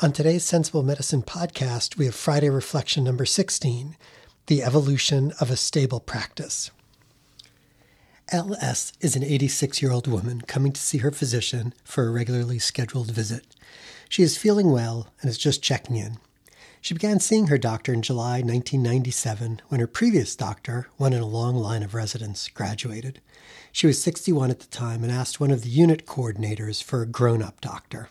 On today's Sensible Medicine podcast, we have Friday Reflection number 16 The Evolution of a Stable Practice. LS is an 86 year old woman coming to see her physician for a regularly scheduled visit. She is feeling well and is just checking in. She began seeing her doctor in July 1997 when her previous doctor, one in a long line of residents, graduated. She was 61 at the time and asked one of the unit coordinators for a grown up doctor.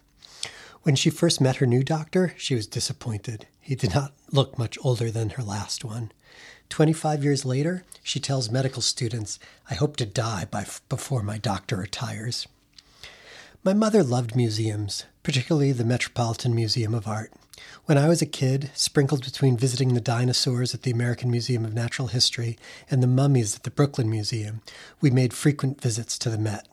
When she first met her new doctor, she was disappointed. He did not look much older than her last one. 25 years later, she tells medical students, I hope to die by, before my doctor retires. My mother loved museums, particularly the Metropolitan Museum of Art. When I was a kid, sprinkled between visiting the dinosaurs at the American Museum of Natural History and the mummies at the Brooklyn Museum, we made frequent visits to the Met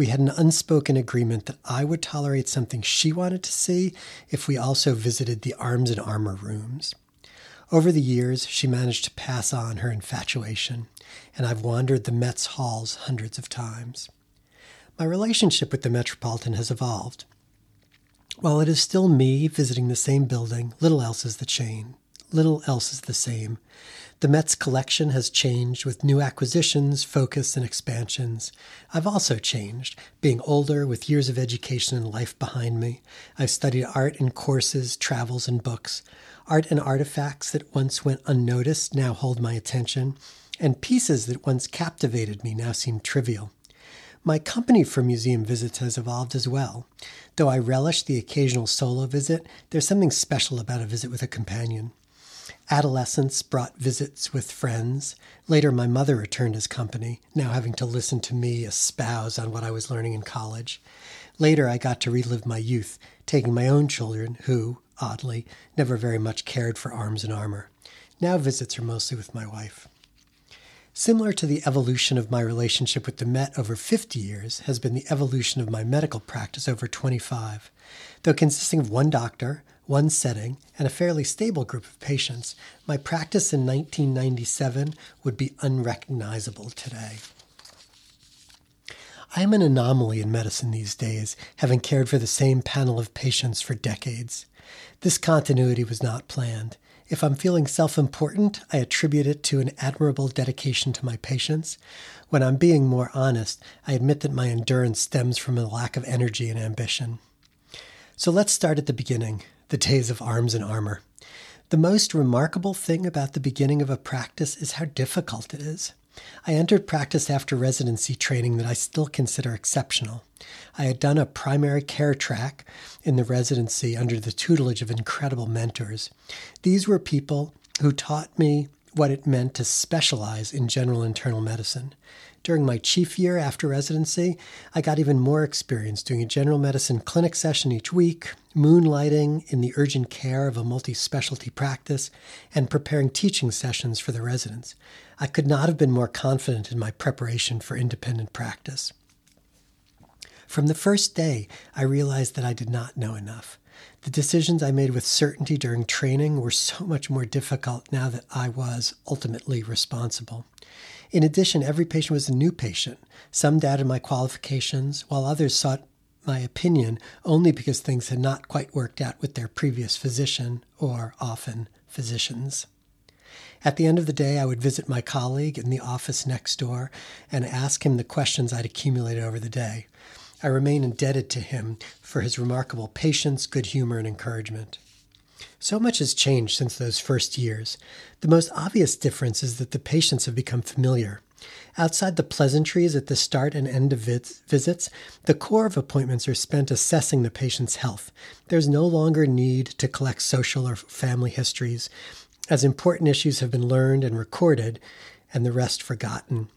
we had an unspoken agreement that I would tolerate something she wanted to see if we also visited the arms and armor rooms. Over the years, she managed to pass on her infatuation, and I've wandered the Met's halls hundreds of times. My relationship with the Metropolitan has evolved. While it is still me visiting the same building, little else is the chain. Little else is the same. The Met's collection has changed with new acquisitions, focus, and expansions. I've also changed, being older with years of education and life behind me. I've studied art in courses, travels, and books. Art and artifacts that once went unnoticed now hold my attention, and pieces that once captivated me now seem trivial. My company for museum visits has evolved as well. Though I relish the occasional solo visit, there's something special about a visit with a companion. Adolescence brought visits with friends. Later, my mother returned as company, now having to listen to me espouse on what I was learning in college. Later, I got to relive my youth, taking my own children, who, oddly, never very much cared for arms and armor. Now, visits are mostly with my wife. Similar to the evolution of my relationship with the Met over 50 years has been the evolution of my medical practice over 25. Though consisting of one doctor, one setting, and a fairly stable group of patients, my practice in 1997 would be unrecognizable today. I am an anomaly in medicine these days, having cared for the same panel of patients for decades. This continuity was not planned. If I'm feeling self important, I attribute it to an admirable dedication to my patients. When I'm being more honest, I admit that my endurance stems from a lack of energy and ambition. So let's start at the beginning the days of arms and armor. The most remarkable thing about the beginning of a practice is how difficult it is. I entered practice after residency training that I still consider exceptional. I had done a primary care track in the residency under the tutelage of incredible mentors. These were people who taught me what it meant to specialize in general internal medicine. During my chief year after residency, I got even more experience doing a general medicine clinic session each week, moonlighting in the urgent care of a multi specialty practice, and preparing teaching sessions for the residents. I could not have been more confident in my preparation for independent practice. From the first day, I realized that I did not know enough. The decisions I made with certainty during training were so much more difficult now that I was ultimately responsible. In addition, every patient was a new patient. Some doubted my qualifications, while others sought my opinion only because things had not quite worked out with their previous physician, or often physicians. At the end of the day, I would visit my colleague in the office next door and ask him the questions I'd accumulated over the day. I remain indebted to him for his remarkable patience, good humor, and encouragement. So much has changed since those first years. The most obvious difference is that the patients have become familiar. Outside the pleasantries at the start and end of visits, the core of appointments are spent assessing the patient's health. There's no longer need to collect social or family histories, as important issues have been learned and recorded, and the rest forgotten.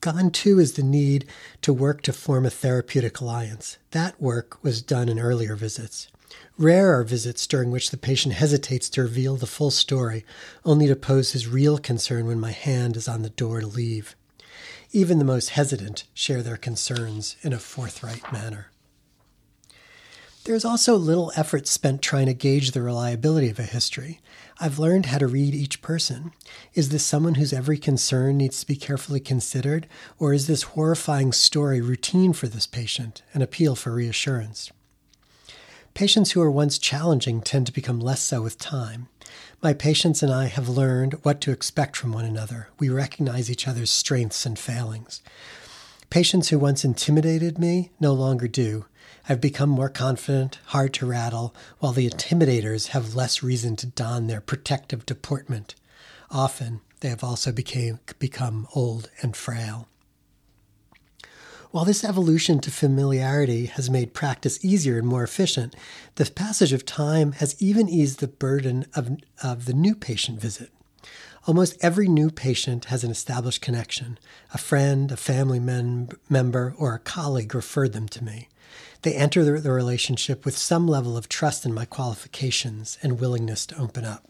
Gone too is the need to work to form a therapeutic alliance. That work was done in earlier visits. Rare are visits during which the patient hesitates to reveal the full story, only to pose his real concern when my hand is on the door to leave. Even the most hesitant share their concerns in a forthright manner. There is also little effort spent trying to gauge the reliability of a history. I've learned how to read each person. Is this someone whose every concern needs to be carefully considered, or is this horrifying story routine for this patient, an appeal for reassurance? Patients who were once challenging tend to become less so with time. My patients and I have learned what to expect from one another. We recognize each other's strengths and failings. Patients who once intimidated me no longer do. I've become more confident, hard to rattle, while the intimidators have less reason to don their protective deportment. Often, they have also became, become old and frail. While this evolution to familiarity has made practice easier and more efficient, the passage of time has even eased the burden of, of the new patient visit. Almost every new patient has an established connection. A friend, a family mem- member, or a colleague referred them to me. They enter the, the relationship with some level of trust in my qualifications and willingness to open up.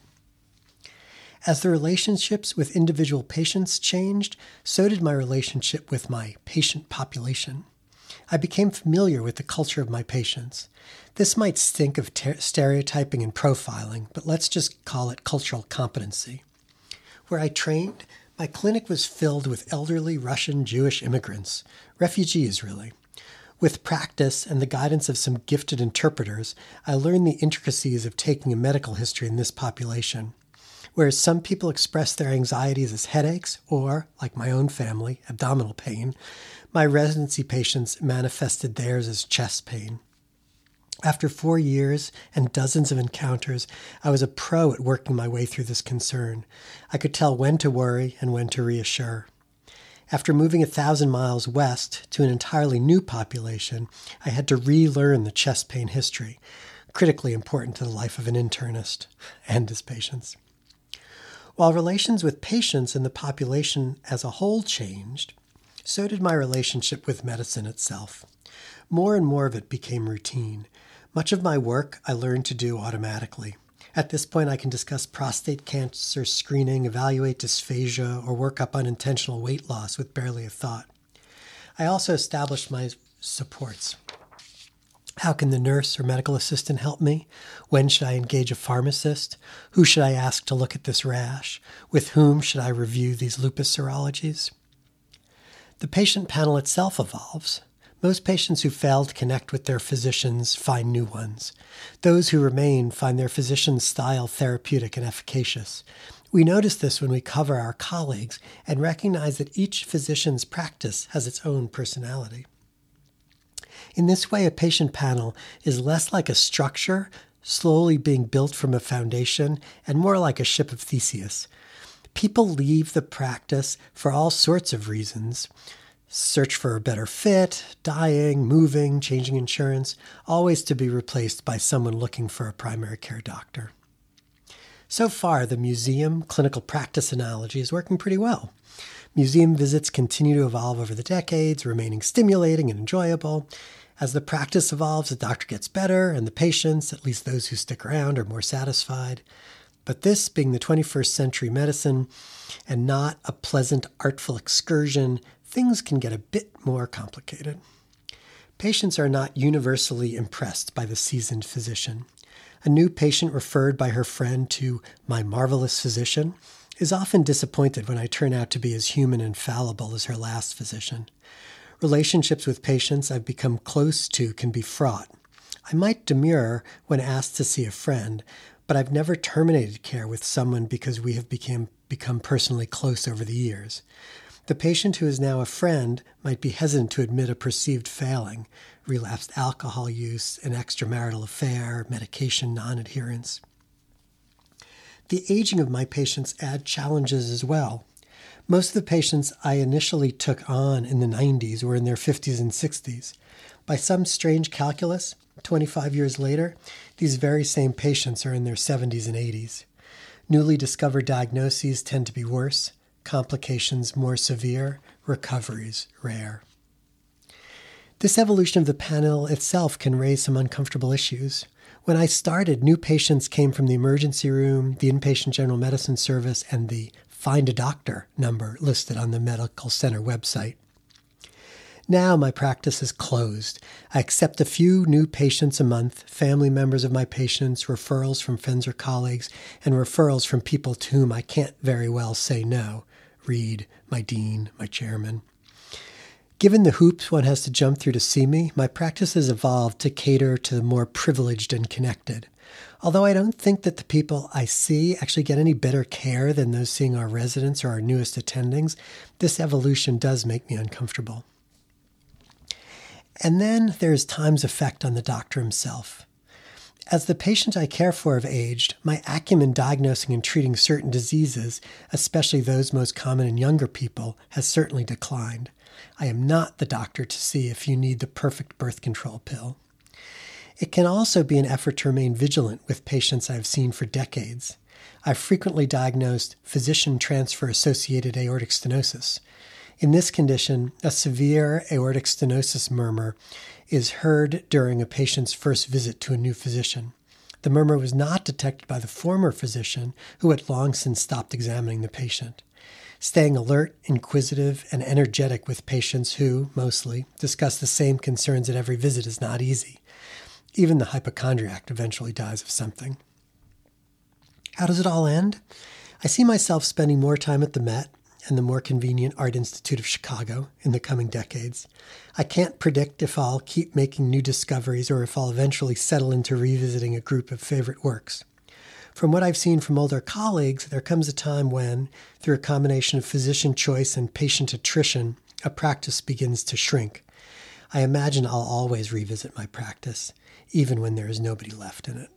As the relationships with individual patients changed, so did my relationship with my patient population. I became familiar with the culture of my patients. This might stink of ter- stereotyping and profiling, but let's just call it cultural competency. Where I trained, my clinic was filled with elderly Russian Jewish immigrants, refugees really. With practice and the guidance of some gifted interpreters, I learned the intricacies of taking a medical history in this population whereas some people express their anxieties as headaches or, like my own family, abdominal pain, my residency patients manifested theirs as chest pain. After four years and dozens of encounters, I was a pro at working my way through this concern. I could tell when to worry and when to reassure. After moving a thousand miles west to an entirely new population, I had to relearn the chest pain history, critically important to the life of an internist and his patients. While relations with patients and the population as a whole changed, so did my relationship with medicine itself. More and more of it became routine. Much of my work I learned to do automatically. At this point, I can discuss prostate cancer screening, evaluate dysphagia, or work up unintentional weight loss with barely a thought. I also established my supports. How can the nurse or medical assistant help me? When should I engage a pharmacist? Who should I ask to look at this rash? With whom should I review these lupus serologies? The patient panel itself evolves. Most patients who fail to connect with their physicians find new ones. Those who remain find their physician's style therapeutic and efficacious. We notice this when we cover our colleagues and recognize that each physician's practice has its own personality. In this way, a patient panel is less like a structure slowly being built from a foundation and more like a ship of Theseus. People leave the practice for all sorts of reasons search for a better fit, dying, moving, changing insurance, always to be replaced by someone looking for a primary care doctor. So far, the museum clinical practice analogy is working pretty well. Museum visits continue to evolve over the decades, remaining stimulating and enjoyable, as the practice evolves, the doctor gets better, and the patients, at least those who stick around, are more satisfied. But this being the 21st century medicine and not a pleasant, artful excursion, things can get a bit more complicated. Patients are not universally impressed by the seasoned physician. A new patient referred by her friend to my marvelous physician is often disappointed when I turn out to be as human and fallible as her last physician. Relationships with patients I've become close to can be fraught. I might demur when asked to see a friend, but I've never terminated care with someone because we have become, become personally close over the years. The patient who is now a friend might be hesitant to admit a perceived failing, relapsed alcohol use, an extramarital affair, medication non adherence. The aging of my patients add challenges as well. Most of the patients I initially took on in the 90s were in their 50s and 60s. By some strange calculus, 25 years later, these very same patients are in their 70s and 80s. Newly discovered diagnoses tend to be worse, complications more severe, recoveries rare. This evolution of the panel itself can raise some uncomfortable issues. When I started, new patients came from the emergency room, the inpatient general medicine service, and the Find a Doctor number listed on the medical center website. Now my practice is closed. I accept a few new patients a month, family members of my patients, referrals from friends or colleagues, and referrals from people to whom I can't very well say no. Read, my dean, my chairman. Given the hoops one has to jump through to see me, my practice has evolved to cater to the more privileged and connected. Although I don't think that the people I see actually get any better care than those seeing our residents or our newest attendings, this evolution does make me uncomfortable. And then there's time's effect on the doctor himself. As the patient I care for have aged, my acumen diagnosing and treating certain diseases, especially those most common in younger people, has certainly declined. I am not the doctor to see if you need the perfect birth control pill. It can also be an effort to remain vigilant with patients I have seen for decades. I've frequently diagnosed physician transfer associated aortic stenosis. In this condition, a severe aortic stenosis murmur is heard during a patient's first visit to a new physician. The murmur was not detected by the former physician, who had long since stopped examining the patient. Staying alert, inquisitive, and energetic with patients who, mostly, discuss the same concerns at every visit is not easy. Even the hypochondriac eventually dies of something. How does it all end? I see myself spending more time at the Met and the more convenient Art Institute of Chicago in the coming decades. I can't predict if I'll keep making new discoveries or if I'll eventually settle into revisiting a group of favorite works. From what I've seen from older colleagues, there comes a time when, through a combination of physician choice and patient attrition, a practice begins to shrink. I imagine I'll always revisit my practice even when there is nobody left in it.